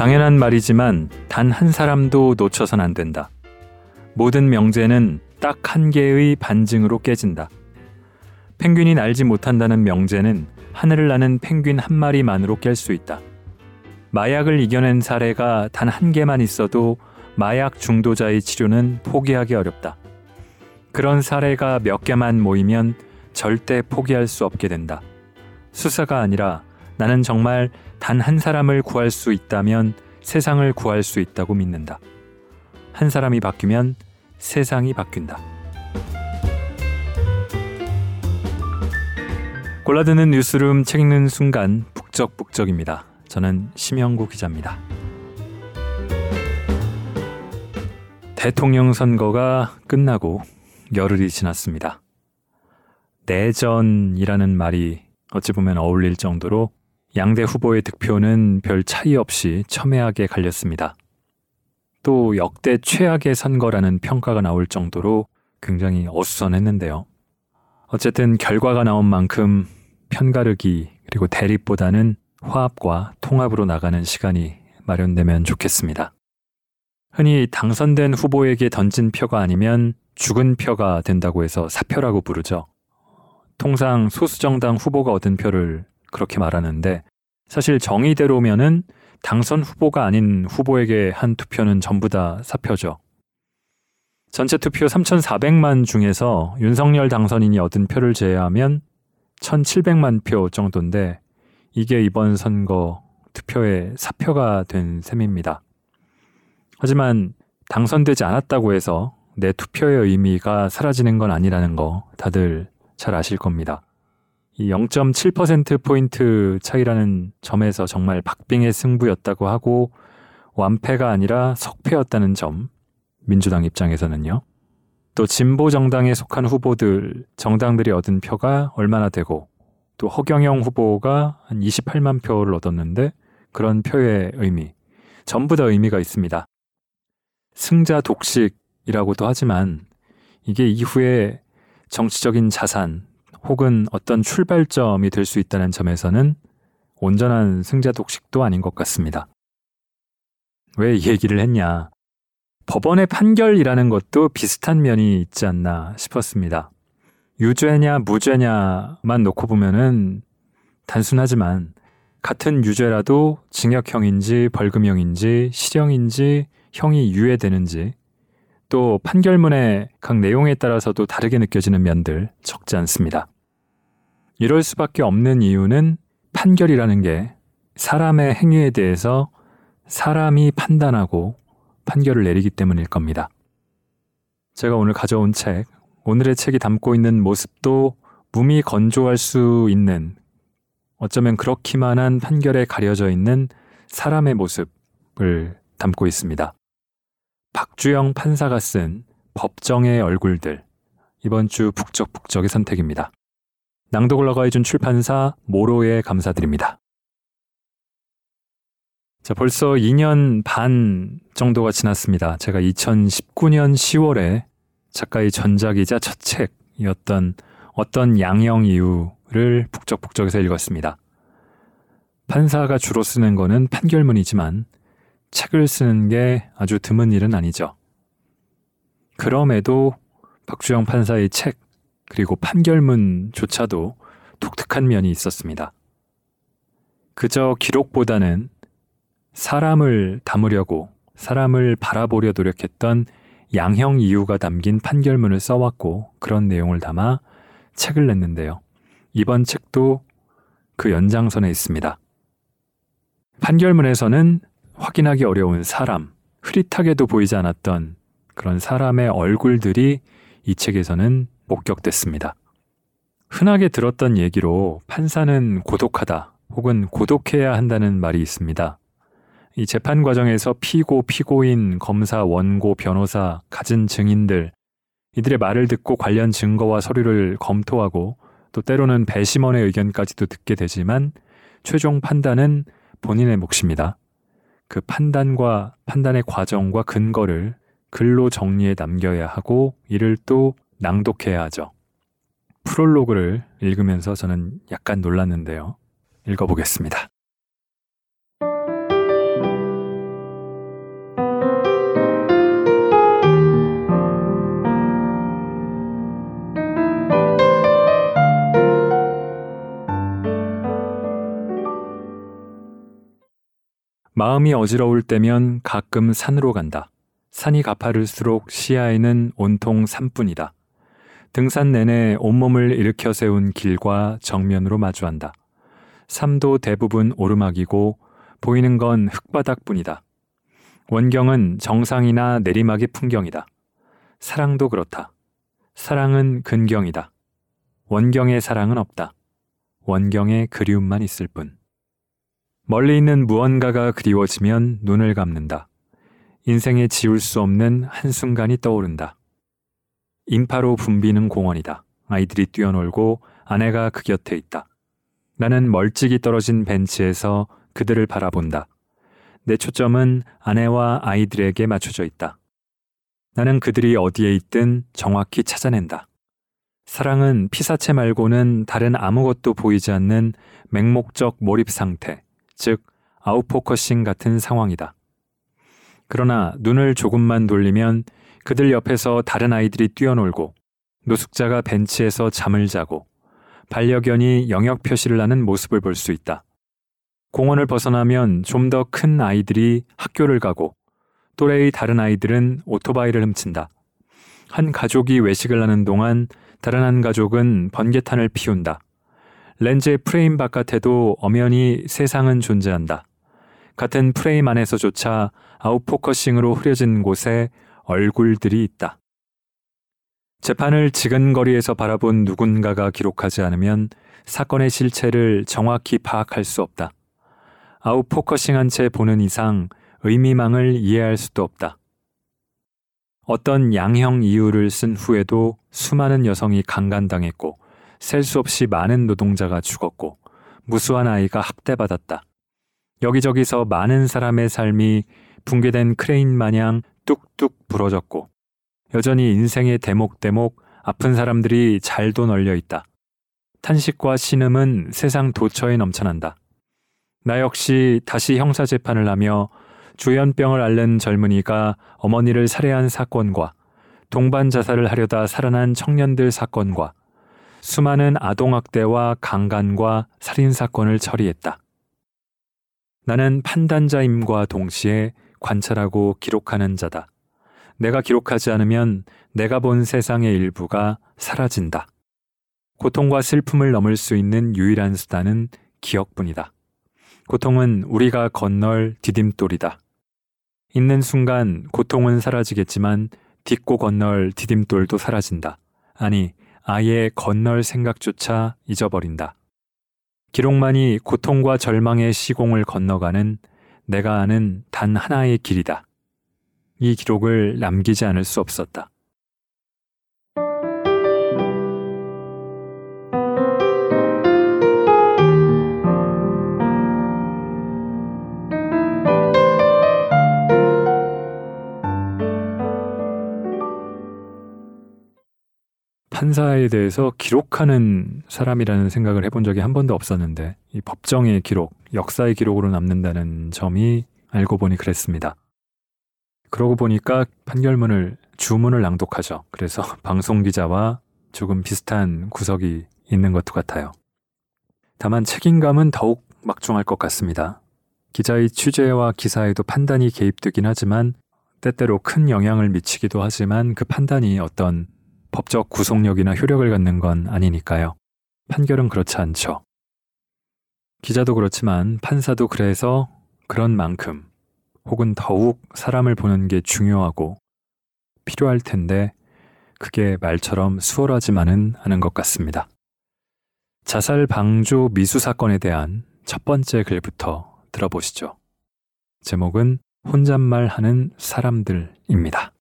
당연한 말이지만 단 한 사람도 놓쳐선 안 된다. 모든 명제는 딱 한 개의 반증으로 깨진다. 펭귄이 날지 못한다는 명제는 하늘을 나는 펭귄 한 마리만으로 깰 수 있다. 마약을 이겨낸 사례가 단 한 개만 있어도 마약 중도자의 치료는 포기하기 어렵다. 그런 사례가 몇 개만 모이면 절대 포기할 수 없게 된다. 수사가 아니라 나는 정말 단 한 사람을 구할 수 있다면 세상을 구할 수 있다고 믿는다. 한 사람이 바뀌면 세상이 바뀐다. 골라드는 뉴스룸 책 읽는 순간 북적북적입니다. 저는 심영구 기자입니다. 대통령 선거가 끝나고 열흘이 지났습니다. 내전이라는 말이 어찌 보면 어울릴 정도로 양대 후보의 득표는 별 차이 없이 첨예하게 갈렸습니다. 또 역대 최악의 선거라는 평가가 나올 정도로 굉장히 어수선했는데요. 어쨌든 결과가 나온 만큼 편가르기 그리고 대립보다는 화합과 통합으로 나가는 시간이 마련되면 좋겠습니다. 흔히 당선된 후보에게 던진 표가 아니면 죽은 표가 된다고 해서 사표라고 부르죠. 통상 소수정당 후보가 얻은 표를 그렇게 말하는데 사실 정의대로면은 당선 후보가 아닌 후보에게 한 투표는 전부 다 사표죠. 전체 투표 3,400만 중에서 윤석열 당선인이 얻은 표를 제외하면 1,700만 표 정도인데 이게 이번 선거 투표의 사표가 된 셈입니다. 하지만 당선되지 않았다고 해서 내 투표의 의미가 사라지는 건 아니라는 거 다들 잘 아실 겁니다. 이 0.7%포인트 차이라는 점에서 정말 박빙의 승부였다고 하고 완패가 아니라 석패였다는 점, 민주당 입장에서는요. 또 진보 정당에 속한 후보들, 정당들이 얻은 표가 얼마나 되고 또 허경영 후보가 한 28만 표를 얻었는데 그런 표의 의미, 전부 다 의미가 있습니다. 승자 독식이라고도 하지만 이게 이후에 정치적인 자산 혹은 어떤 출발점이 될 수 있다는 점에서는 온전한 승자 독식도 아닌 것 같습니다. 왜 이 얘기를 했냐? 법원의 판결이라는 것도 비슷한 면이 있지 않나 싶었습니다. 유죄냐 무죄냐만 놓고 보면은 단순하지만 같은 유죄라도 징역형인지 벌금형인지 실형인지 형이 유예되는지 또 판결문의 각 내용에 따라서도 다르게 느껴지는 면들 적지 않습니다. 이럴 수밖에 없는 이유는 판결이라는 게 사람의 행위에 대해서 사람이 판단하고 판결을 내리기 때문일 겁니다. 제가 오늘 가져온 책, 오늘의 책이 담고 있는 모습도 몸이 건조할 수 있는 어쩌면 그렇기만한 판결에 가려져 있는 사람의 모습을 담고 있습니다. 박주영 판사가 쓴 법정의 얼굴들. 이번 주 북적북적의 선택입니다. 낭독을 허가해준 출판사 모로에 감사드립니다. 자, 벌써 2년 반 정도가 지났습니다. 제가 2019년 10월에 작가의 전작이자 첫 책이었던 어떤 양형 이유를 북적북적에서 읽었습니다. 판사가 주로 쓰는 거는 판결문이지만 책을 쓰는 게 아주 드문 일은 아니죠. 그럼에도 박주영 판사의 책, 그리고 판결문조차도 독특한 면이 있었습니다. 그저 기록보다는 사람을 담으려고, 사람을 바라보려 노력했던 양형 이유가 담긴 판결문을 써왔고 그런 내용을 담아 책을 냈는데요. 이번 책도 그 연장선에 있습니다. 판결문에서는 확인하기 어려운 사람, 흐릿하게도 보이지 않았던 그런 사람의 얼굴들이 이 책에서는 목격됐습니다. 흔하게 들었던 얘기로 판사는 고독하다 혹은 고독해야 한다는 말이 있습니다. 이 재판 과정에서 피고, 피고인, 검사, 원고, 변호사, 가진 증인들, 이들의 말을 듣고 관련 증거와 서류를 검토하고 또 때로는 배심원의 의견까지도 듣게 되지만 최종 판단은 본인의 몫입니다. 그 판단과 판단의 과정과 근거를 글로 정리해 남겨야 하고 이를 또 낭독해야 하죠. 프롤로그를 읽으면서 저는 약간 놀랐는데요. 읽어보겠습니다. 마음이 어지러울 때면 가끔 산으로 간다. 산이 가파를수록 시야에는 온통 산뿐이다. 등산 내내 온몸을 일으켜 세운 길과 정면으로 마주한다. 삶도 대부분 오르막이고 보이는 건 흙바닥뿐이다. 원경은 정상이나 내리막의 풍경이다. 사랑도 그렇다. 사랑은 근경이다. 원경의 사랑은 없다. 원경의 그리움만 있을 뿐. 멀리 있는 무언가가 그리워지면 눈을 감는다. 인생에 지울 수 없는 한순간이 떠오른다. 인파로 붐비는 공원이다. 아이들이 뛰어놀고 아내가 그 곁에 있다. 나는 멀찍이 떨어진 벤치에서 그들을 바라본다. 내 초점은 아내와 아이들에게 맞춰져 있다. 나는 그들이 어디에 있든 정확히 찾아낸다. 사랑은 피사체 말고는 다른 아무것도 보이지 않는 맹목적 몰입 상태, 즉, out focusing 같은 상황이다. 그러나 눈을 조금만 돌리면 그들 옆에서 다른 아이들이 뛰어놀고 노숙자가 벤치에서 잠을 자고 반려견이 영역 표시를 하는 모습을 볼 수 있다. 공원을 벗어나면 좀 더 큰 아이들이 학교를 가고 또래의 다른 아이들은 오토바이를 훔친다. 한 가족이 외식을 하는 동안 다른 한 가족은 번개탄을 피운다. 렌즈의 프레임 바깥에도 엄연히 세상은 존재한다. 같은 프레임 안에서조차 out focusing으로 흐려진 곳에 얼굴들이 있다. 재판을 지근거리에서 바라본 누군가가 기록하지 않으면 사건의 실체를 정확히 파악할 수 없다. out focusing한 채 보는 이상 의미망을 이해할 수도 없다. 어떤 양형 이유를 쓴 후에도 수많은 여성이 강간당했고 셀 수 없이 많은 노동자가 죽었고 무수한 아이가 학대받았다. 여기저기서 많은 사람의 삶이 붕괴된 크레인 마냥 뚝뚝 부러졌고 여전히 인생의 대목대목 아픈 사람들이 잘도 널려 있다. 탄식과 신음은 세상 도처에 넘쳐난다. 나 역시 다시 형사 재판을 하며 조현병을 앓는 젊은이가 어머니를 살해한 사건과 동반 자살을 하려다 살아난 청년들 사건과 수많은 아동학대와 강간과 살인 사건을 처리했다. 나는 판단자임과 동시에 관찰하고 기록하는 자다. 내가 기록하지 않으면 내가 본 세상의 일부가 사라진다. 고통과 슬픔을 넘을 수 있는 유일한 수단은 기억뿐이다. 고통은 우리가 건널 디딤돌이다. 있는 순간 고통은 사라지겠지만 딛고 건널 디딤돌도 사라진다. 아니, 아예 건널 생각조차 잊어버린다. 기록만이 고통과 절망의 시공을 건너가는 내가 아는 단 하나의 길이다. 이 기록을 남기지 않을 수 없었다. 판사에 대해서 기록하는 사람이라는 생각을 해본 적이 한 번도 없었는데 이 법정의 기록, 역사의 기록으로 남는다는 점이 알고 보니 그랬습니다. 그러고 보니까 판결문을 주문을 낭독하죠. 그래서 방송 기자와 조금 비슷한 구석이 있는 것도 같아요. 다만 책임감은 더욱 막중할 것 같습니다. 기자의 취재와 기사에도 판단이 개입되긴 하지만 때때로 큰 영향을 미치기도 하지만 그 판단이 어떤 법적 구속력이나 효력을 갖는 건 아니니까요. 판결은 그렇지 않죠. 기자도 그렇지만 판사도 그래서 그런 만큼 혹은 더욱 사람을 보는 게 중요하고 필요할 텐데 그게 말처럼 수월하지만은 않은 것 같습니다. 자살 방조 미수 사건에 대한 첫 번째 글부터 들어보시죠. 제목은 혼잣말 하는 사람들입니다.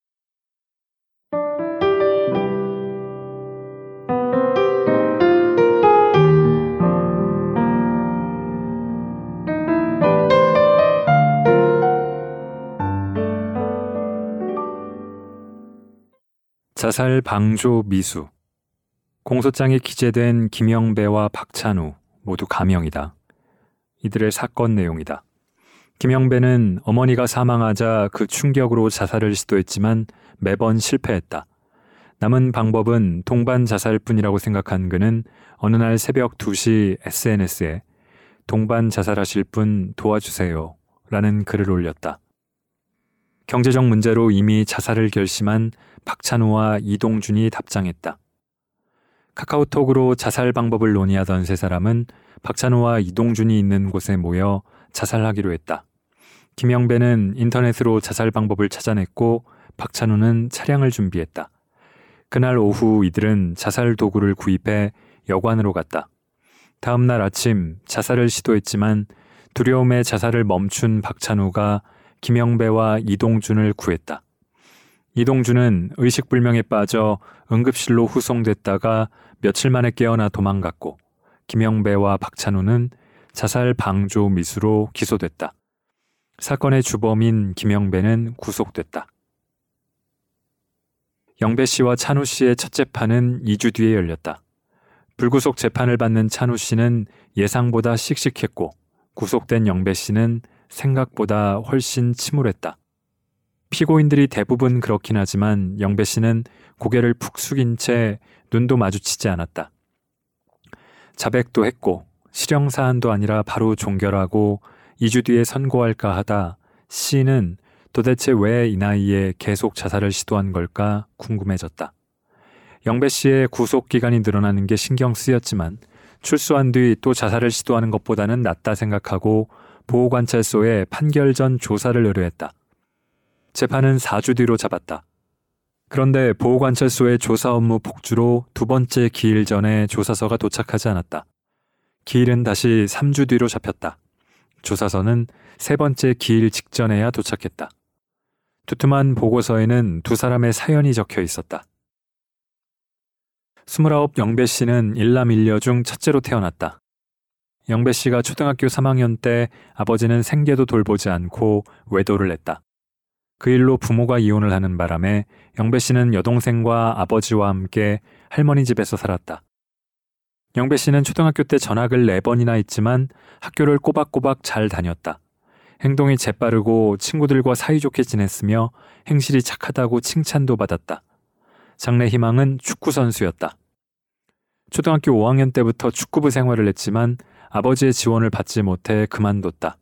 자살 방조 미수 공소장에 기재된 김영배와 박찬우 모두 가명이다. 이들의 사건 내용이다. 김영배는 어머니가 사망하자 그 충격으로 자살을 시도했지만 매번 실패했다. 남은 방법은 동반 자살뿐이라고 생각한 그는 어느 날 새벽 2시 SNS에 동반 자살하실 분 도와주세요 라는 글을 올렸다. 경제적 문제로 이미 자살을 결심한 박찬호와 이동준이 답장했다. 카카오톡으로 자살 방법을 논의하던 세 사람은 박찬호와 이동준이 있는 곳에 모여 자살하기로 했다. 김영배는 인터넷으로 자살 방법을 찾아냈고 박찬호는 차량을 준비했다. 그날 오후 이들은 자살 도구를 구입해 여관으로 갔다. 다음 날 아침 자살을 시도했지만 두려움에 자살을 멈춘 박찬호가 김영배와 이동준을 구했다. 이동준은 의식불명에 빠져 응급실로 후송됐다가 며칠 만에 깨어나 도망갔고 김영배와 박찬호는 자살 방조 미수로 기소됐다. 사건의 주범인 김영배는 구속됐다. 영배 씨와 찬우 씨의 첫 재판은 2주 뒤에 열렸다. 불구속 재판을 받는 찬우 씨는 예상보다 씩씩했고 구속된 영배 씨는 생각보다 훨씬 침울했다. 피고인들이 대부분 그렇긴 하지만 영배 씨는 고개를 푹 숙인 채 눈도 마주치지 않았다. 자백도 했고 실형 사안도 아니라 바로 종결하고 2주 뒤에 선고할까 하다 씨는 도대체 왜 이 나이에 계속 자살을 시도한 걸까 궁금해졌다. 영배 씨의 구속 기간이 늘어나는 게 신경 쓰였지만 출소한 뒤 또 자살을 시도하는 것보다는 낫다 생각하고 보호관찰소에 판결 전 조사를 의뢰했다. 재판은 4주 뒤로 잡았다. 그런데 보호관찰소의 조사 업무 폭주로 두 번째 기일 전에 조사서가 도착하지 않았다. 기일은 다시 3주 뒤로 잡혔다. 조사서는 세 번째 기일 직전에야 도착했다. 두툼한 보고서에는 두 사람의 사연이 적혀 있었다. 29 영배 씨는 일남 일녀 중 첫째로 태어났다. 영배 씨가 초등학교 3학년 때 아버지는 생계도 돌보지 않고 외도를 했다. 그 일로 부모가 이혼을 하는 바람에 영배 씨는 여동생과 아버지와 함께 할머니 집에서 살았다. 영배 씨는 초등학교 때 전학을 4번이나 했지만 학교를 꼬박꼬박 잘 다녔다. 행동이 재빠르고 친구들과 사이좋게 지냈으며 행실이 착하다고 칭찬도 받았다. 장래 희망은 축구선수였다. 초등학교 5학년 때부터 축구부 생활을 했지만 아버지의 지원을 받지 못해 그만뒀다.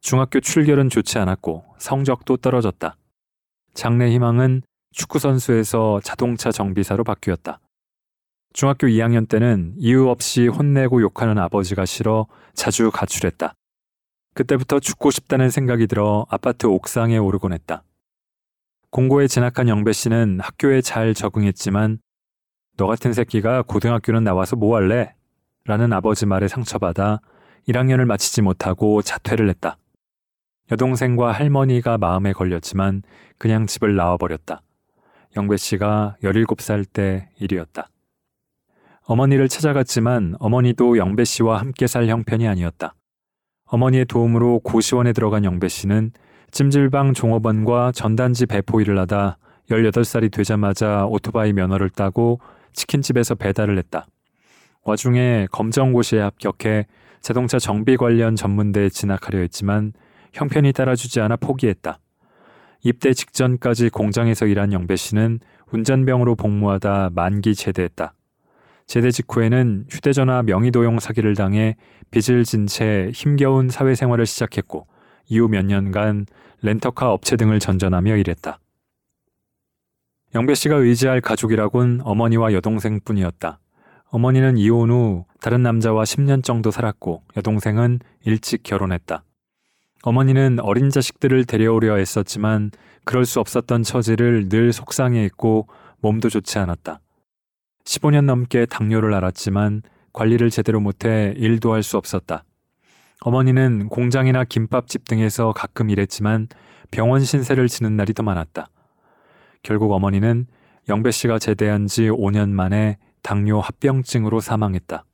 중학교 출결은 좋지 않았고 성적도 떨어졌다. 장래 희망은 축구선수에서 자동차 정비사로 바뀌었다. 중학교 2학년 때는 이유 없이 혼내고 욕하는 아버지가 싫어 자주 가출했다. 그때부터 죽고 싶다는 생각이 들어 아파트 옥상에 오르곤 했다. 공고에 진학한 영배 씨는 학교에 잘 적응했지만 너 같은 새끼가 고등학교는 나와서 뭐 할래? 라는 아버지 말에 상처받아 1학년을 마치지 못하고 자퇴를 했다. 여동생과 할머니가 마음에 걸렸지만 그냥 집을 나와버렸다. 영배 씨가 17살 때 일이었다. 어머니를 찾아갔지만 어머니도 영배 씨와 함께 살 형편이 아니었다. 어머니의 도움으로 고시원에 들어간 영배 씨는 찜질방 종업원과 전단지 배포 일을 하다 18살이 되자마자 오토바이 면허를 따고 치킨집에서 배달을 했다. 와중에 검정고시에 합격해 자동차 정비 관련 전문대에 진학하려 했지만 형편이 따라주지 않아 포기했다. 입대 직전까지 공장에서 일한 영배 씨는 운전병으로 복무하다 만기 제대했다. 제대 직후에는 휴대전화 명의도용 사기를 당해 빚을 진 채 힘겨운 사회생활을 시작했고 이후 몇 년간 렌터카 업체 등을 전전하며 일했다. 영배 씨가 의지할 가족이라곤 어머니와 여동생뿐이었다. 어머니는 이혼 후 다른 남자와 10년 정도 살았고 여동생은 일찍 결혼했다. 어머니는 어린 자식들을 데려오려 했었지만 그럴 수 없었던 처지를 늘 속상해했고 몸도 좋지 않았다. 15년 넘게 당뇨를 앓았지만 관리를 제대로 못해 일도 할 수 없었다. 어머니는 공장이나 김밥집 등에서 가끔 일했지만 병원 신세를 지는 날이 더 많았다. 결국 어머니는 영배 씨가 제대한 지 5년 만에 당뇨 합병증으로 사망했다.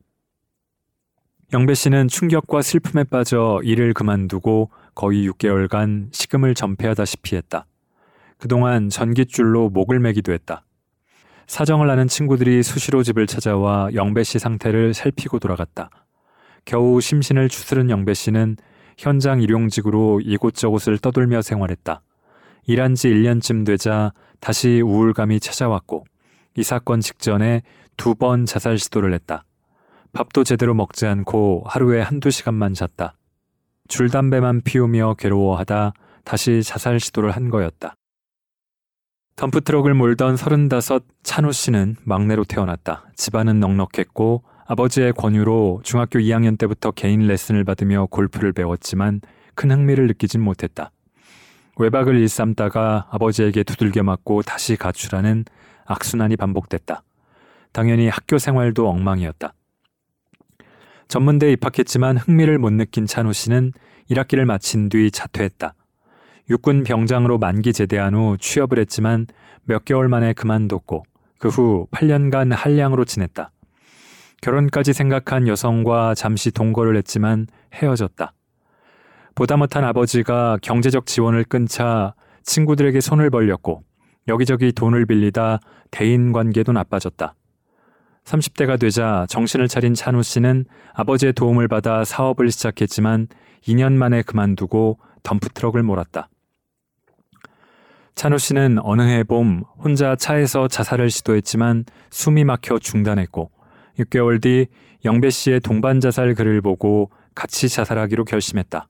영배 씨는 충격과 슬픔에 빠져 일을 그만두고 거의 6개월간 식음을 전폐하다시피 했다. 그동안 전깃줄로 목을 매기도 했다. 사정을 아는 친구들이 수시로 집을 찾아와 영배 씨 상태를 살피고 돌아갔다. 겨우 심신을 추스른 영배 씨는 현장 일용직으로 이곳저곳을 떠돌며 생활했다. 일한 지 1년쯤 되자 다시 우울감이 찾아왔고 이 사건 직전에 두 번 자살 시도를 했다. 밥도 제대로 먹지 않고 하루에 한두 시간만 잤다. 줄담배만 피우며 괴로워하다 다시 자살 시도를 한 거였다. 덤프트럭을 몰던 서른다섯 찬우 씨는 막내로 태어났다. 집안은 넉넉했고 아버지의 권유로 중학교 2학년 때부터 개인 레슨을 받으며 골프를 배웠지만 큰 흥미를 느끼진 못했다. 외박을 일삼다가 아버지에게 두들겨 맞고 다시 가출하는 악순환이 반복됐다. 당연히 학교 생활도 엉망이었다. 전문대에 입학했지만 흥미를 못 느낀 찬우 씨는 1학기를 마친 뒤 자퇴했다. 육군 병장으로 만기 제대한 후 취업을 했지만 몇 개월 만에 그만뒀고 그 후 8년간 한량으로 지냈다. 결혼까지 생각한 여성과 잠시 동거를 했지만 헤어졌다. 보다 못한 아버지가 경제적 지원을 끊자 친구들에게 손을 벌렸고 여기저기 돈을 빌리다 대인 관계도 나빠졌다. 30대가 되자 정신을 차린 찬우 씨는 아버지의 도움을 받아 사업을 시작했지만 2년 만에 그만두고 덤프트럭을 몰았다. 찬우 씨는 어느 해 봄 혼자 차에서 자살을 시도했지만 숨이 막혀 중단했고 6개월 뒤 영배 씨의 동반 자살 글을 보고 같이 자살하기로 결심했다.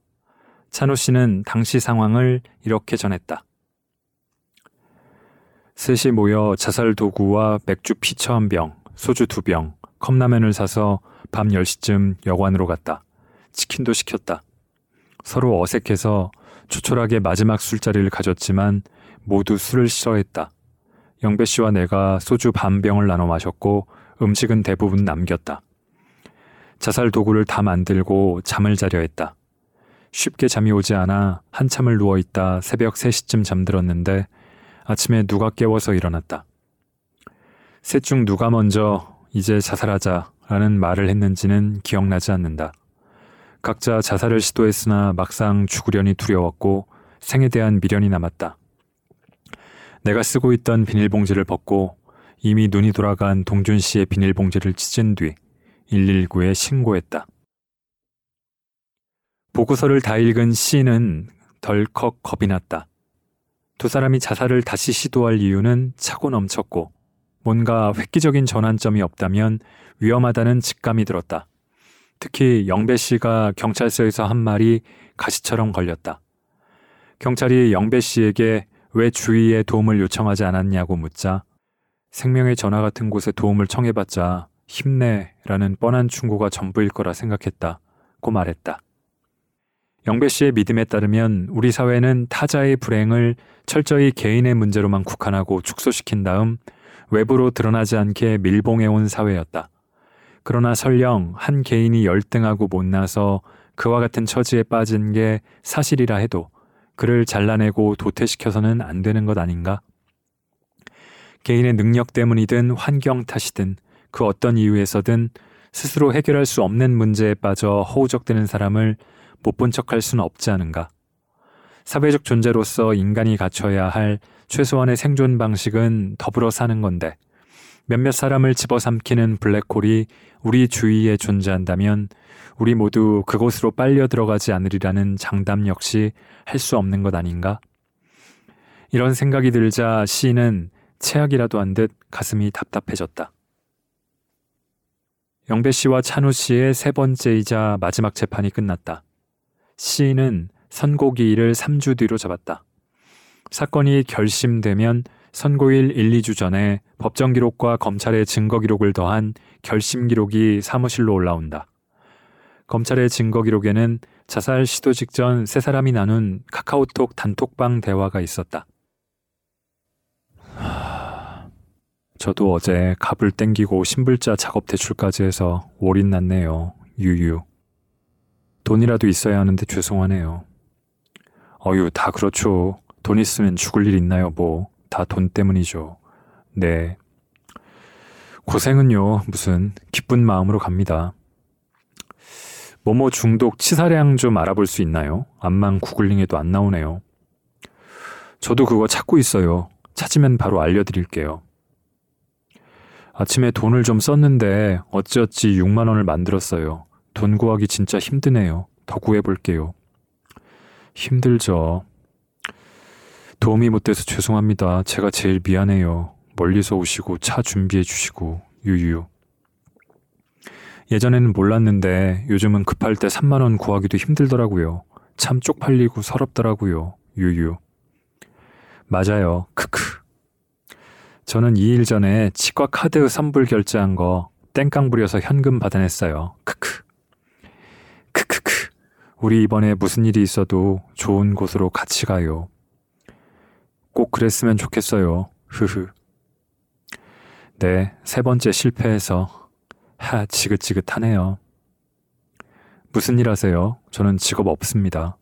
찬우 씨는 당시 상황을 이렇게 전했다. 셋이 모여 자살 도구와 맥주 피처 한 병, 소주 두 병, 컵라면을 사서 밤 10시쯤 여관으로 갔다. 치킨도 시켰다. 서로 어색해서 초촐하게 마지막 술자리를 가졌지만 모두 술을 싫어했다. 영배 씨와 내가 소주 반 병을 나눠 마셨고 음식은 대부분 남겼다. 자살 도구를 다 만들고 잠을 자려 했다. 쉽게 잠이 오지 않아 한참을 누워 있다 새벽 3시쯤 잠들었는데 아침에 누가 깨워서 일어났다. 셋 중 누가 먼저 이제 자살하자 라는 말을 했는지는 기억나지 않는다. 각자 자살을 시도했으나 막상 죽으려니 두려웠고 생에 대한 미련이 남았다. 내가 쓰고 있던 비닐봉지를 벗고 이미 눈이 돌아간 동준 씨의 비닐봉지를 찢은 뒤 119에 신고했다. 보고서를 다 읽은 씨는 덜컥 겁이 났다. 두 사람이 자살을 다시 시도할 이유는 차고 넘쳤고 뭔가 획기적인 전환점이 없다면 위험하다는 직감이 들었다. 특히 영배 씨가 경찰서에서 한 말이 가시처럼 걸렸다. 경찰이 영배 씨에게 왜 주위에 도움을 요청하지 않았냐고 묻자 생명의 전화 같은 곳에 도움을 청해봤자 힘내라는 뻔한 충고가 전부일 거라 생각했다 고 말했다. 영배 씨의 믿음에 따르면 우리 사회는 타자의 불행을 철저히 개인의 문제로만 국한하고 축소시킨 다음 외부로 드러나지 않게 밀봉해온 사회였다. 그러나 설령 한 개인이 열등하고 못나서 그와 같은 처지에 빠진 게 사실이라 해도 그를 잘라내고 도태시켜서는 안 되는 것 아닌가? 개인의 능력 때문이든 환경 탓이든 그 어떤 이유에서든 스스로 해결할 수 없는 문제에 빠져 허우적대는 사람을 못 본 척할 수는 없지 않은가. 사회적 존재로서 인간이 갖춰야 할 최소한의 생존 방식은 더불어 사는 건데 몇몇 사람을 집어삼키는 블랙홀이 우리 주위에 존재한다면 우리 모두 그곳으로 빨려 들어가지 않으리라는 장담 역시 할 수 없는 것 아닌가? 이런 생각이 들자 시인은 체학이라도 한 듯 가슴이 답답해졌다. 영배 씨와 찬우 씨의 세 번째이자 마지막 재판이 끝났다. 시인은 선고기일을 3주 뒤로 잡았다. 사건이 결심되면 선고일 1, 2주 전에 법정 기록과 검찰의 증거 기록을 더한 결심 기록이 사무실로 올라온다. 검찰의 증거 기록에는 자살 시도 직전 세 사람이 나눈 카카오톡 단톡방 대화가 있었다. 저도 어제 갑을 땡기고 신불자 작업 대출까지 해서 올인 났네요. 유유. 돈이라도 있어야 하는데 죄송하네요. 어유, 다 그렇죠. 돈 있으면 죽을 일 있나요, 뭐. 다 돈 때문이죠. 네. 고생은요, 무슨, 기쁜 마음으로 갑니다. 뭐뭐 중독 치사량 좀 알아볼 수 있나요? 암만 구글링해도 안 나오네요. 저도 그거 찾고 있어요. 찾으면 바로 알려드릴게요. 아침에 돈을 좀 썼는데 어찌어찌 6만 원을 만들었어요. 돈 구하기 진짜 힘드네요. 더 구해볼게요. 힘들죠. 도움이 못 돼서 죄송합니다. 제가 제일 미안해요. 멀리서 오시고 차 준비해 주시고 유유. 예전에는 몰랐는데 요즘은 급할 때 3만 원 구하기도 힘들더라고요. 참 쪽팔리고 서럽더라고요. 유유. 맞아요. 크크. 저는 2일 전에 치과 카드 선불 결제한 거 땡깡 부려서 현금 받아냈어요. 크크. 크크크. 우리 이번에 무슨 일이 있어도 좋은 곳으로 같이 가요. 꼭 그랬으면 좋겠어요. 흐흐. 네, 세 번째 실패해서 하 지긋지긋하네요. 무슨 일 하세요? 저는 직업 없습니다.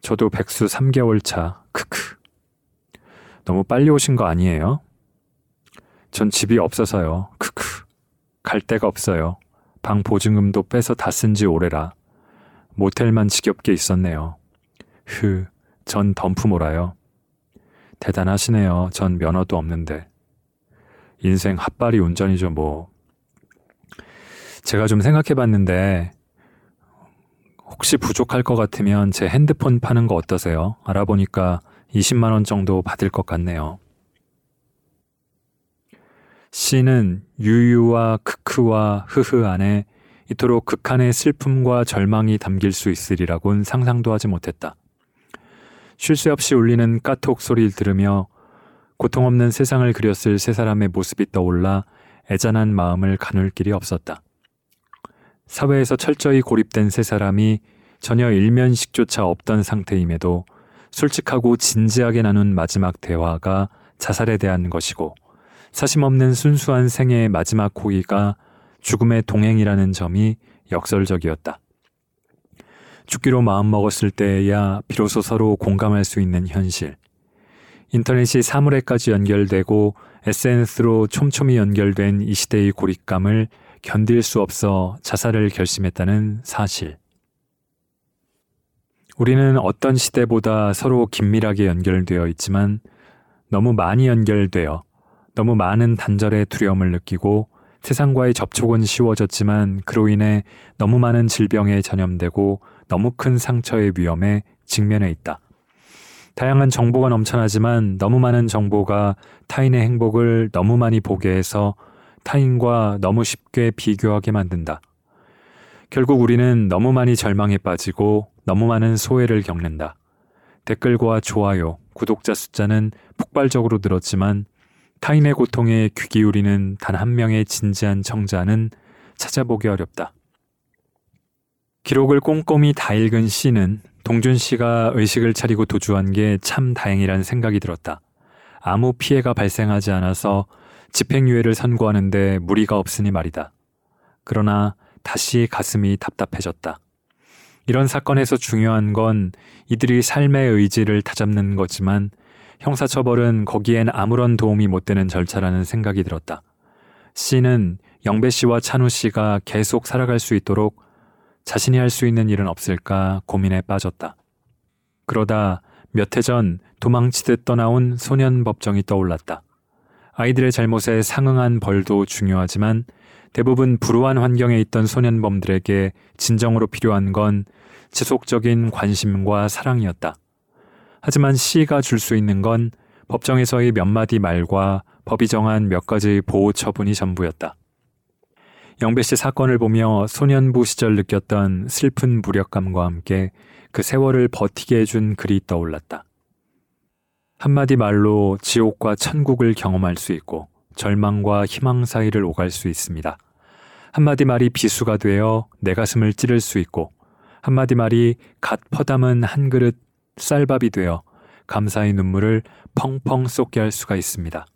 저도 백수 3개월 차. 크크. 너무 빨리 오신 거 아니에요? 전 집이 없어서요. 크크. 갈 데가 없어요. 방 보증금도 빼서 다 쓴 지 오래라. 모텔만 지겹게 있었네요. 흐, 전 덤프 몰아요. 대단하시네요. 전 면허도 없는데. 인생 핫발이 운전이죠, 뭐. 제가 좀 생각해 봤는데, 혹시 부족할 것 같으면 제 핸드폰 파는 거 어떠세요? 알아보니까 20만원 정도 받을 것 같네요. 시는 유유와 크크와 흐흐 안에 이토록 극한의 슬픔과 절망이 담길 수 있으리라곤 상상도 하지 못했다. 쉴 새 없이 울리는 까톡 소리를 들으며 고통 없는 세상을 그렸을 세 사람의 모습이 떠올라 애잔한 마음을 가눌 길이 없었다. 사회에서 철저히 고립된 세 사람이 전혀 일면식조차 없던 상태임에도 솔직하고 진지하게 나눈 마지막 대화가 자살에 대한 것이고 사심 없는 순수한 생애의 마지막 호의가 죽음의 동행이라는 점이 역설적이었다. 죽기로 마음먹었을 때에야 비로소 서로 공감할 수 있는 현실. 인터넷이 사물에까지 연결되고 SNS로 촘촘히 연결된 이 시대의 고립감을 견딜 수 없어 자살을 결심했다는 사실. 우리는 어떤 시대보다 서로 긴밀하게 연결되어 있지만 너무 많이 연결되어 너무 많은 단절의 두려움을 느끼고 세상과의 접촉은 쉬워졌지만 그로 인해 너무 많은 질병에 전염되고 너무 큰 상처의 위험에 직면해 있다. 다양한 정보가 넘쳐나지만 너무 많은 정보가 타인의 행복을 너무 많이 보게 해서 타인과 너무 쉽게 비교하게 만든다. 결국 우리는 너무 많이 절망에 빠지고 너무 많은 소외를 겪는다. 댓글과 좋아요, 구독자 숫자는 폭발적으로 늘었지만 타인의 고통에 귀 기울이는 단 한 명의 진지한 청자는 찾아보기 어렵다. 기록을 꼼꼼히 다 읽은 씨는 동준 씨가 의식을 차리고 도주한 게 참 다행이라는 생각이 들었다. 아무 피해가 발생하지 않아서 집행유예를 선고하는데 무리가 없으니 말이다. 그러나 다시 가슴이 답답해졌다. 이런 사건에서 중요한 건 이들이 삶의 의지를 다잡는 거지만 형사처벌은 거기엔 아무런 도움이 못 되는 절차라는 생각이 들었다. 씨는 영배 씨와 찬우 씨가 계속 살아갈 수 있도록 자신이 할 수 있는 일은 없을까 고민에 빠졌다. 그러다 몇 해 전 도망치듯 떠나온 소년 법정이 떠올랐다. 아이들의 잘못에 상응한 벌도 중요하지만 대부분 불우한 환경에 있던 소년범들에게 진정으로 필요한 건 지속적인 관심과 사랑이었다. 하지만 C가 줄 수 있는 건 법정에서의 몇 마디 말과 법이 정한 몇 가지 보호 처분이 전부였다. 영배 씨 사건을 보며 소년부 시절 느꼈던 슬픈 무력감과 함께 그 세월을 버티게 해준 글이 떠올랐다. 한마디 말로 지옥과 천국을 경험할 수 있고 절망과 희망 사이를 오갈 수 있습니다. 한마디 말이 비수가 되어 내 가슴을 찌를 수 있고 한마디 말이 갓 퍼담은 한 그릇 쌀밥이 되어 감사의 눈물을 펑펑 쏟게 할 수가 있습니다.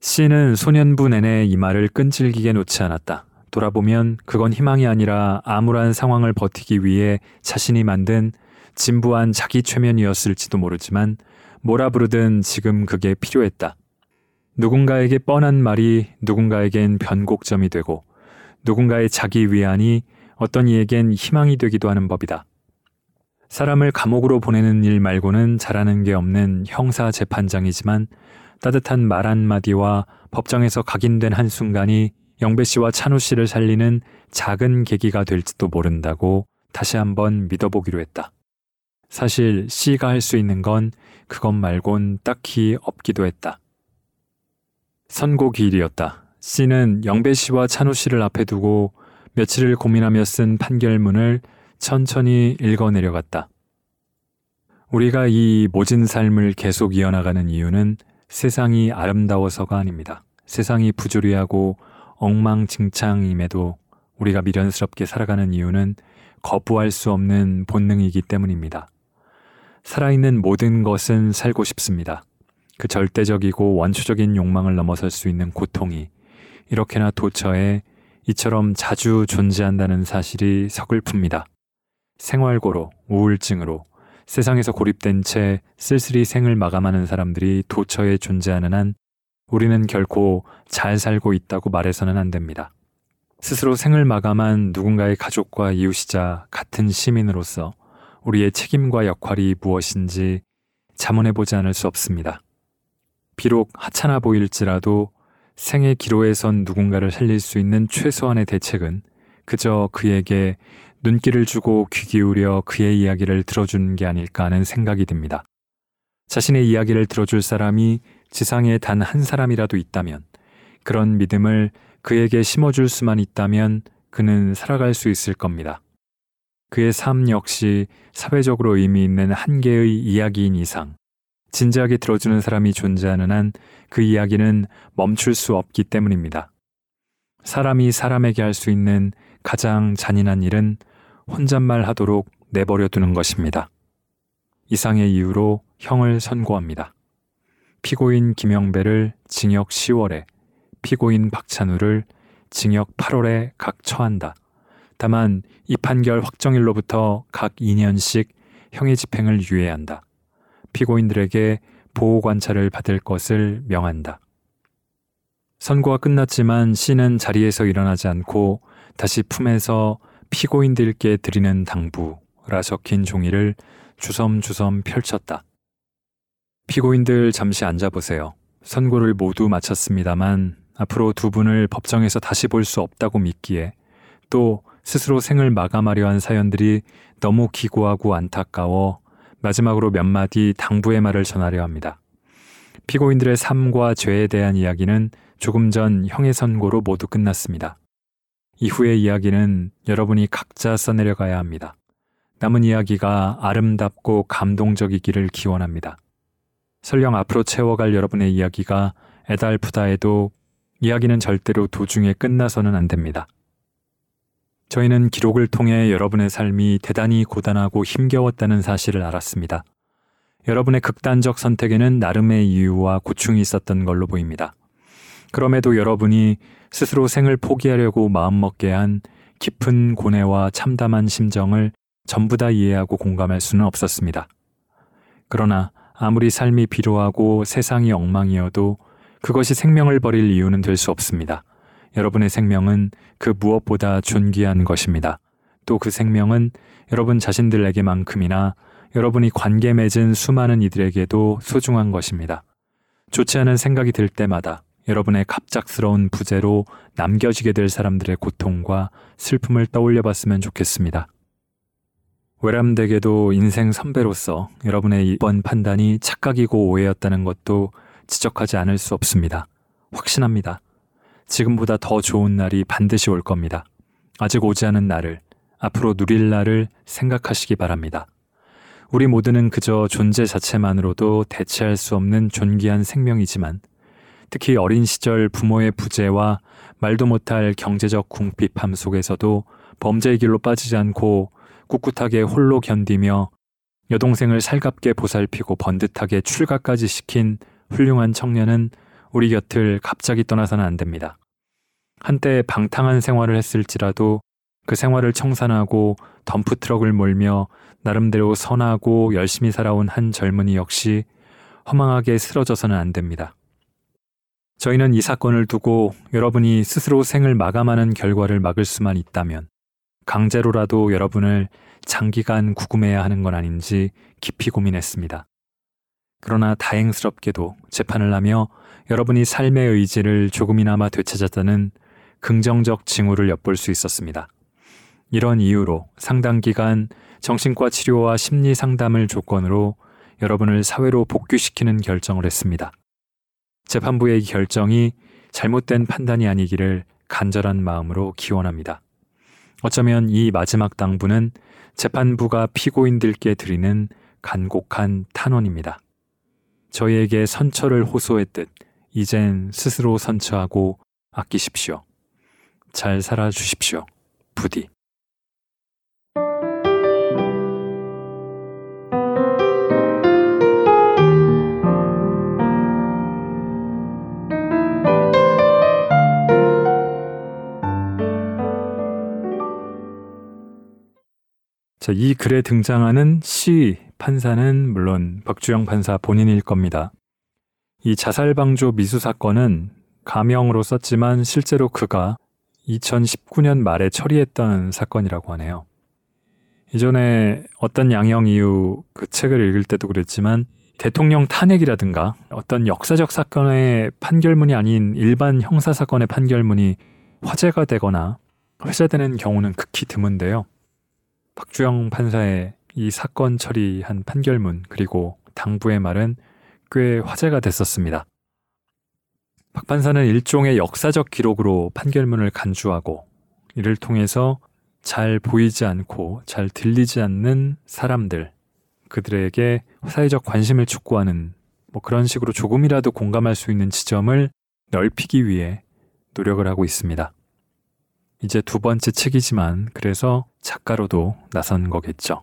씨는 소년부 내내 이 말을 끈질기게 놓지 않았다. 돌아보면 그건 희망이 아니라 암울한 상황을 버티기 위해 자신이 만든 진부한 자기 최면이었을지도 모르지만 뭐라 부르든 지금 그게 필요했다. 누군가에게 뻔한 말이 누군가에겐 변곡점이 되고 누군가의 자기 위안이 어떤 이에겐 희망이 되기도 하는 법이다. 사람을 감옥으로 보내는 일 말고는 잘하는 게 없는 형사 재판장이지만 따뜻한 말 한마디와 법정에서 각인된 한순간이 영배 씨와 찬우 씨를 살리는 작은 계기가 될지도 모른다고 다시 한번 믿어보기로 했다. 사실 씨가 할 수 있는 건 그것 말곤 딱히 없기도 했다. 선고 기일이었다. 씨는 영배 씨와 찬우 씨를 앞에 두고 며칠을 고민하며 쓴 판결문을 천천히 읽어 내려갔다. 우리가 이 모진 삶을 계속 이어나가는 이유는 세상이 아름다워서가 아닙니다. 세상이 부조리하고 엉망진창임에도 우리가 미련스럽게 살아가는 이유는 거부할 수 없는 본능이기 때문입니다. 살아있는 모든 것은 살고 싶습니다. 그 절대적이고 원초적인 욕망을 넘어설 수 있는 고통이 이렇게나 도처에 이처럼 자주 존재한다는 사실이 서글픕니다. 생활고로, 우울증으로, 세상에서 고립된 채 쓸쓸히 생을 마감하는 사람들이 도처에 존재하는 한 우리는 결코 잘 살고 있다고 말해서는 안 됩니다. 스스로 생을 마감한 누군가의 가족과 이웃이자 같은 시민으로서 우리의 책임과 역할이 무엇인지 자문해보지 않을 수 없습니다. 비록 하찮아 보일지라도 생의 기로에 선 누군가를 살릴 수 있는 최소한의 대책은 그저 그에게 눈길을 주고 귀 기울여 그의 이야기를 들어주는 게 아닐까 하는 생각이 듭니다. 자신의 이야기를 들어줄 사람이 지상에 단 한 사람이라도 있다면 그런 믿음을 그에게 심어줄 수만 있다면 그는 살아갈 수 있을 겁니다. 그의 삶 역시 사회적으로 의미 있는 한 개의 이야기인 이상 진지하게 들어주는 사람이 존재하는 한 그 이야기는 멈출 수 없기 때문입니다. 사람이 사람에게 할 수 있는 가장 잔인한 일은 혼잣말 하도록 내버려 두는 것입니다. 이상의 이유로 형을 선고합니다. 피고인 김영배를 징역 10월에, 피고인 박찬우를 징역 8월에 각 처한다. 다만 이 판결 확정일로부터 각 2년씩 형의 집행을 유예한다. 피고인들에게 보호 관찰을 받을 것을 명한다. 선고가 끝났지만 씨는 자리에서 일어나지 않고 다시 품에서 피고인들께 드리는 당부라 적힌 종이를 주섬주섬 펼쳤다. 피고인들 잠시 앉아보세요. 선고를 모두 마쳤습니다만 앞으로 두 분을 법정에서 다시 볼 수 없다고 믿기에 또 스스로 생을 마감하려 한 사연들이 너무 기고하고 안타까워 마지막으로 몇 마디 당부의 말을 전하려 합니다. 피고인들의 삶과 죄에 대한 이야기는 조금 전 형의 선고로 모두 끝났습니다. 이후의 이야기는 여러분이 각자 써내려가야 합니다. 남은 이야기가 아름답고 감동적이기를 기원합니다. 설령 앞으로 채워갈 여러분의 이야기가 애달프다 해도 이야기는 절대로 도중에 끝나서는 안 됩니다. 저희는 기록을 통해 여러분의 삶이 대단히 고단하고 힘겨웠다는 사실을 알았습니다. 여러분의 극단적 선택에는 나름의 이유와 고충이 있었던 걸로 보입니다. 그럼에도 여러분이 스스로 생을 포기하려고 마음먹게 한 깊은 고뇌와 참담한 심정을 전부 다 이해하고 공감할 수는 없었습니다. 그러나 아무리 삶이 비로하고 세상이 엉망이어도 그것이 생명을 버릴 이유는 될 수 없습니다. 여러분의 생명은 그 무엇보다 존귀한 것입니다. 또 그 생명은 여러분 자신들에게만큼이나 여러분이 관계 맺은 수많은 이들에게도 소중한 것입니다. 좋지 않은 생각이 들 때마다 여러분의 갑작스러운 부재로 남겨지게 될 사람들의 고통과 슬픔을 떠올려 봤으면 좋겠습니다. 외람되게도 인생 선배로서 여러분의 이번 판단이 착각이고 오해였다는 것도 지적하지 않을 수 없습니다. 확신합니다. 지금보다 더 좋은 날이 반드시 올 겁니다. 아직 오지 않은 날을, 앞으로 누릴 날을 생각하시기 바랍니다. 우리 모두는 그저 존재 자체만으로도 대체할 수 없는 존귀한 생명이지만 특히 어린 시절 부모의 부재와 말도 못할 경제적 궁핍함 속에서도 범죄의 길로 빠지지 않고 꿋꿋하게 홀로 견디며 여동생을 살갑게 보살피고 번듯하게 출가까지 시킨 훌륭한 청년은 우리 곁을 갑자기 떠나서는 안 됩니다. 한때 방탕한 생활을 했을지라도 그 생활을 청산하고 덤프트럭을 몰며 나름대로 선하고 열심히 살아온 한 젊은이 역시 허망하게 쓰러져서는 안 됩니다. 저희는 이 사건을 두고 여러분이 스스로 생을 마감하는 결과를 막을 수만 있다면 강제로라도 여러분을 장기간 구금해야 하는 건 아닌지 깊이 고민했습니다. 그러나 다행스럽게도 재판을 하며 여러분이 삶의 의지를 조금이나마 되찾았다는 긍정적 징후를 엿볼 수 있었습니다. 이런 이유로 상당 기간 정신과 치료와 심리 상담을 조건으로 여러분을 사회로 복귀시키는 결정을 했습니다. 재판부의 결정이 잘못된 판단이 아니기를 간절한 마음으로 기원합니다. 어쩌면 이 마지막 당부는 재판부가 피고인들께 드리는 간곡한 탄원입니다. 저희에게 선처를 호소했듯 이젠 스스로 선처하고 아끼십시오. 잘 살아 주십시오. 부디. 자, 이 글에 등장하는 시 판사는 물론 박주영 판사 본인일 겁니다. 이 자살방조 미수 사건은 가명으로 썼지만 실제로 그가 2019년 말에 처리했던 사건이라고 하네요. 이전에 어떤 양형 이유 그 책을 읽을 때도 그랬지만 대통령 탄핵이라든가 어떤 역사적 사건의 판결문이 아닌 일반 형사 사건의 판결문이 화제가 되거나 회자되는 경우는 극히 드문데요. 박주영 판사의 이 사건 처리한 판결문 그리고 당부의 말은 꽤 화제가 됐었습니다. 박 판사는 일종의 역사적 기록으로 판결문을 간주하고 이를 통해서 잘 보이지 않고 잘 들리지 않는 사람들, 그들에게 사회적 관심을 촉구하는 뭐 그런 식으로 조금이라도 공감할 수 있는 지점을 넓히기 위해 노력을 하고 있습니다. 이제 두 번째 책이지만 그래서 작가로도 나선 거겠죠.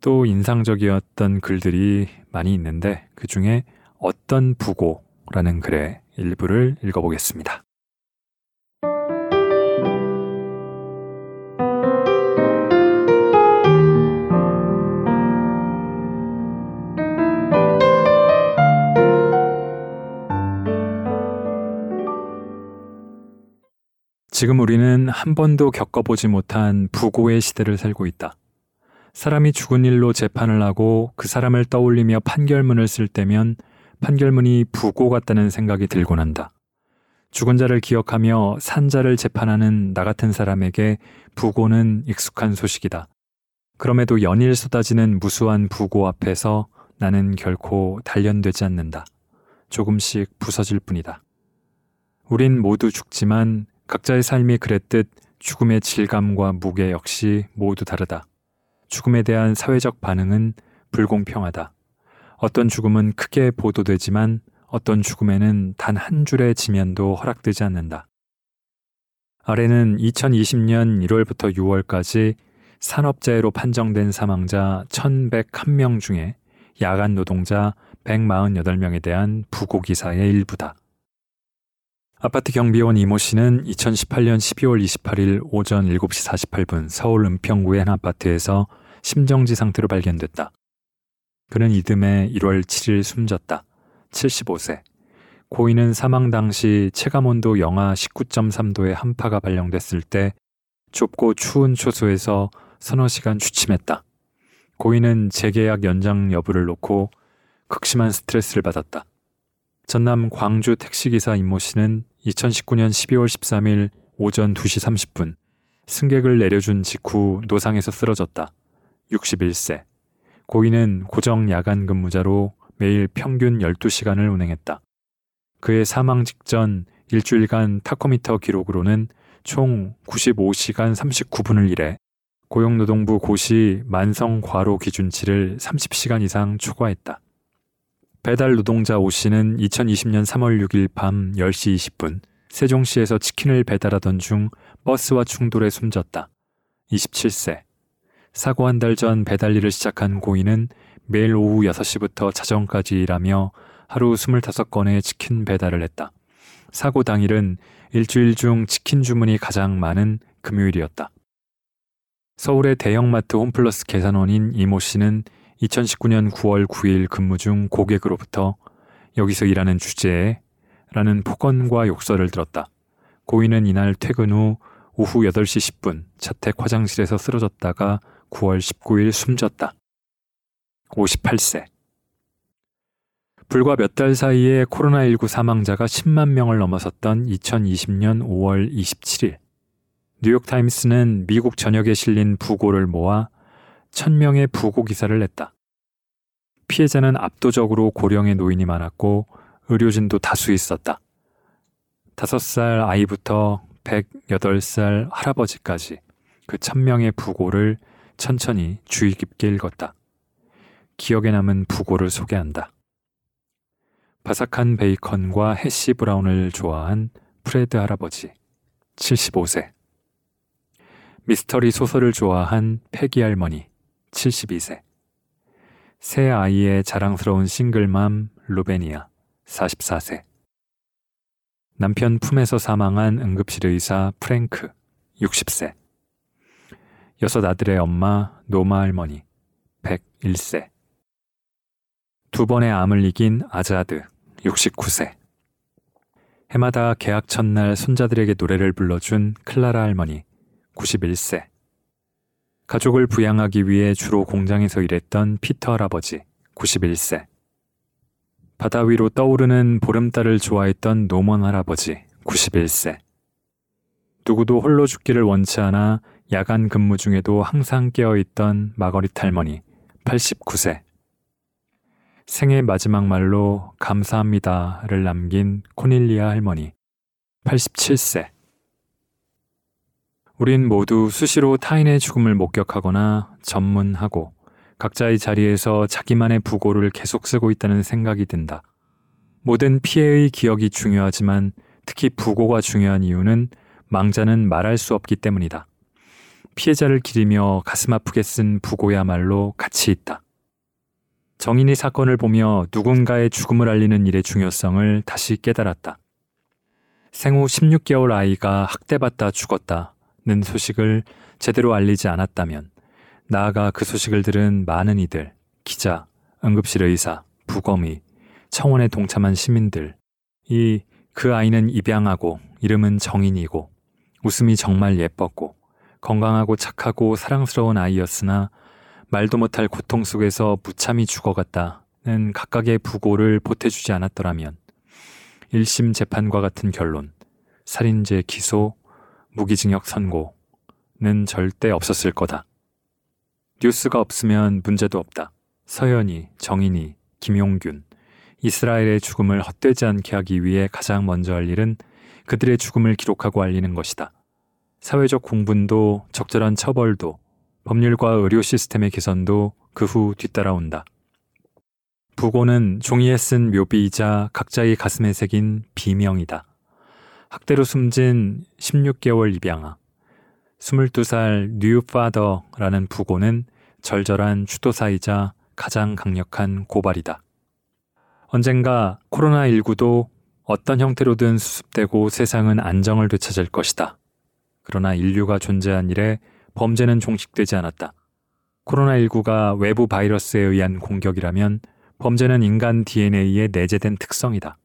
또 인상적이었던 글들이 많이 있는데 그 중에 어떤 부고라는 글의 일부를 읽어보겠습니다. 지금 우리는 한 번도 겪어보지 못한 부고의 시대를 살고 있다. 사람이 죽은 일로 재판을 하고 그 사람을 떠올리며 판결문을 쓸 때면 판결문이 부고 같다는 생각이 들곤 한다. 죽은 자를 기억하며 산 자를 재판하는 나 같은 사람에게 부고는 익숙한 소식이다. 그럼에도 연일 쏟아지는 무수한 부고 앞에서 나는 결코 단련되지 않는다. 조금씩 부서질 뿐이다. 우린 모두 죽지만 각자의 삶이 그랬듯 죽음의 질감과 무게 역시 모두 다르다. 죽음에 대한 사회적 반응은 불공평하다. 어떤 죽음은 크게 보도되지만 어떤 죽음에는 단 한 줄의 지면도 허락되지 않는다. 아래는 2020년 1월부터 6월까지 산업재해로 판정된 사망자 1,101명 중에 야간 노동자 148명에 대한 부고 기사의 일부다. 아파트 경비원 이모 씨는 2018년 12월 28일 오전 7시 48분 서울 은평구의 한 아파트에서 심정지 상태로 발견됐다. 그는 이듬해 1월 7일 숨졌다. 75세. 고인은 사망 당시 체감온도 영하 19.3도의 한파가 발령됐을 때 좁고 추운 초소에서 서너 시간 취침했다. 고인은 재계약 연장 여부를 놓고 극심한 스트레스를 받았다. 전남 광주 택시기사 임모 씨는 2019년 12월 13일 오전 2시 30분 승객을 내려준 직후 노상에서 쓰러졌다. 61세. 고인은 고정 야간 근무자로 매일 평균 12시간을 운행했다. 그의 사망 직전 일주일간 타코미터 기록으로는 총 95시간 39분을 일해 고용노동부 고시 만성 과로 기준치를 30시간 이상 초과했다. 배달 노동자 오 씨는 2020년 3월 6일 밤 10시 20분 세종시에서 치킨을 배달하던 중 버스와 충돌해 숨졌다. 27세. 사고 한 달 전 배달 일을 시작한 고인은 매일 오후 6시부터 자정까지 일하며 하루 25건의 치킨 배달을 했다. 사고 당일은 일주일 중 치킨 주문이 가장 많은 금요일이었다. 서울의 대형마트 홈플러스 계산원인 이모 씨는 2019년 9월 9일 근무 중 고객으로부터 여기서 일하는 주제에 라는 폭언과 욕설을 들었다. 고인은 이날 퇴근 후 오후 8시 10분 자택 화장실에서 쓰러졌다가 9월 19일 숨졌다. 58세. 불과 몇 달 사이에 코로나19 사망자가 10만 명을 넘어섰던 2020년 5월 27일. 뉴욕타임스는 미국 전역에 실린 부고를 모아 1000명의 부고 기사를 냈다. 피해자는 압도적으로 고령의 노인이 많았고 의료진도 다수 있었다. 5살 아이부터 108살 할아버지까지 그 천명의 부고를 천천히 주의 깊게 읽었다. 기억에 남은 부고를 소개한다. 바삭한 베이컨과 hash brown을 좋아한 프레드 할아버지, 75세. 미스터리 소설을 좋아한 패기 할머니, 72세. 새 아이의 자랑스러운 싱글맘 루베니아, 44세. 남편 품에서 사망한 응급실 의사 프랭크, 60세. 여섯 아들의 엄마 노마 할머니, 101세. 두 번의 암을 이긴 아자드, 69세. 해마다 계약 첫날 손자들에게 노래를 불러준 클라라 할머니, 91세. 가족을 부양하기 위해 주로 공장에서 일했던 피터 할아버지, 91세. 바다 위로 떠오르는 보름달을 좋아했던 노먼 할아버지, 91세. 누구도 홀로 죽기를 원치 않아 야간 근무 중에도 항상 깨어있던 마거릿 할머니, 89세. 생애 마지막 말로 감사합니다를 남긴 코닐리아 할머니, 87세. 우린 모두 수시로 타인의 죽음을 목격하거나 전문하고 각자의 자리에서 자기만의 부고를 계속 쓰고 있다는 생각이 든다. 모든 피해의 기억이 중요하지만 특히 부고가 중요한 이유는 망자는 말할 수 없기 때문이다. 피해자를 기리며 가슴 아프게 쓴 부고야말로 가치 있다. 정인이 사건을 보며 누군가의 죽음을 알리는 일의 중요성을 다시 깨달았다. 생후 16개월 아이가 학대받다 죽었다 는 소식을 제대로 알리지 않았다면 나아가 그 소식을 들은 많은 이들, 기자, 응급실 의사, 부검의, 청원에 동참한 시민들, 이 그 아이는 입양하고 이름은 정인이고 웃음이 정말 예뻤고 건강하고 착하고 사랑스러운 아이였으나 말도 못할 고통 속에서 무참히 죽어갔다는 각각의 부고를 보태주지 않았더라면 1심 재판과 같은 결론, 살인죄 기소, 무기징역 선고는 절대 없었을 거다. 뉴스가 없으면 문제도 없다. 서현이, 정인이, 김용균, 이스라엘의 죽음을 헛되지 않게 하기 위해 가장 먼저 할 일은 그들의 죽음을 기록하고 알리는 것이다. 사회적 공분도 적절한 처벌도 법률과 의료 시스템의 개선도 그 후 뒤따라온다. 부고는 종이에 쓴 묘비이자 각자의 가슴에 새긴 비명이다. 학대로 숨진 16개월 입양아, 22살 뉴파더라는 부고는 절절한 추도사이자 가장 강력한 고발이다. 언젠가 코로나19도 어떤 형태로든 수습되고 세상은 안정을 되찾을 것이다. 그러나 인류가 존재한 이래 범죄는 종식되지 않았다. 코로나19가 외부 바이러스에 의한 공격이라면 범죄는 인간 DNA에 내재된 특성이다.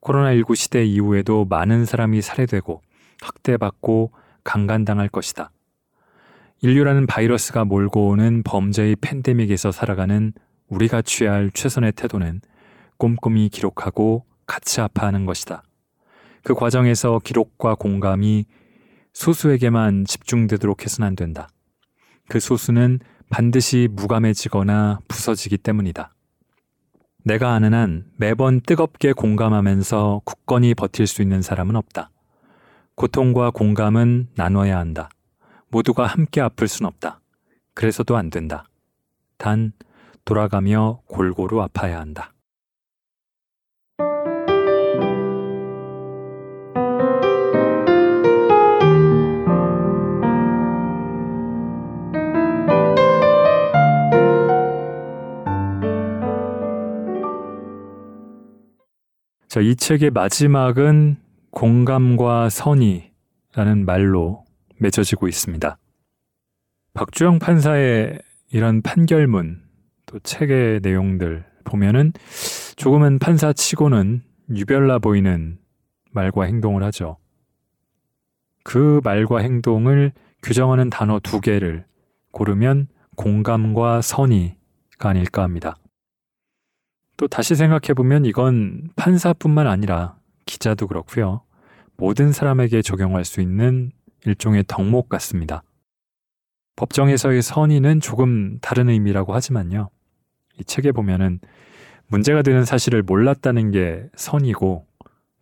코로나19 시대 이후에도 많은 사람이 살해되고 학대받고 강간당할 것이다. 인류라는 바이러스가 몰고 오는 범죄의 팬데믹에서 살아가는 우리가 취해야 할 최선의 태도는 꼼꼼히 기록하고 같이 아파하는 것이다. 그 과정에서 기록과 공감이 소수에게만 집중되도록 해서는 안 된다. 그 소수는 반드시 무감해지거나 부서지기 때문이다. 내가 아는 한 매번 뜨겁게 공감하면서 굳건히 버틸 수 있는 사람은 없다. 고통과 공감은 나눠야 한다. 모두가 함께 아플 순 없다. 그래서도 안 된다. 단, 돌아가며 골고루 아파야 한다. 자, 이 책의 마지막은 공감과 선의라는 말로 맺어지고 있습니다. 박주영 판사의 이런 판결문, 또 책의 내용들 보면은 조금은 판사치고는 유별나 보이는 말과 행동을 하죠. 그 말과 행동을 규정하는 단어 두 개를 고르면 공감과 선의가 아닐까 합니다. 또 다시 생각해보면 이건 판사뿐만 아니라 기자도 그렇고요. 모든 사람에게 적용할 수 있는 일종의 덕목 같습니다. 법정에서의 선의는 조금 다른 의미라고 하지만요. 이 책에 보면은 문제가 되는 사실을 몰랐다는 게 선이고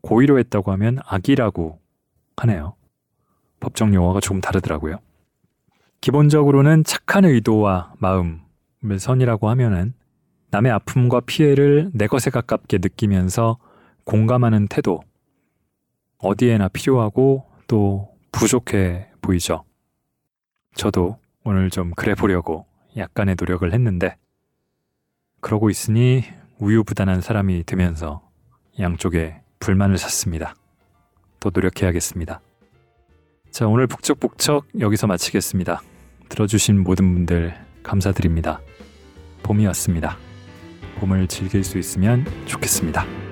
고의로 했다고 하면 악이라고 하네요. 법정 용어가 조금 다르더라고요. 기본적으로는 착한 의도와 마음을 선이라고 하면은 남의 아픔과 피해를 내 것에 가깝게 느끼면서 공감하는 태도, 어디에나 필요하고 또 부족해 보이죠. 저도 오늘 좀 그래 보려고 약간의 노력을 했는데, 그러고 있으니 우유부단한 사람이 되면서 양쪽에 불만을 샀습니다. 더 노력해야겠습니다. 자, 오늘 북적북적 여기서 마치겠습니다. 들어주신 모든 분들 감사드립니다. 봄이 왔습니다. 봄을 즐길 수 있으면 좋겠습니다.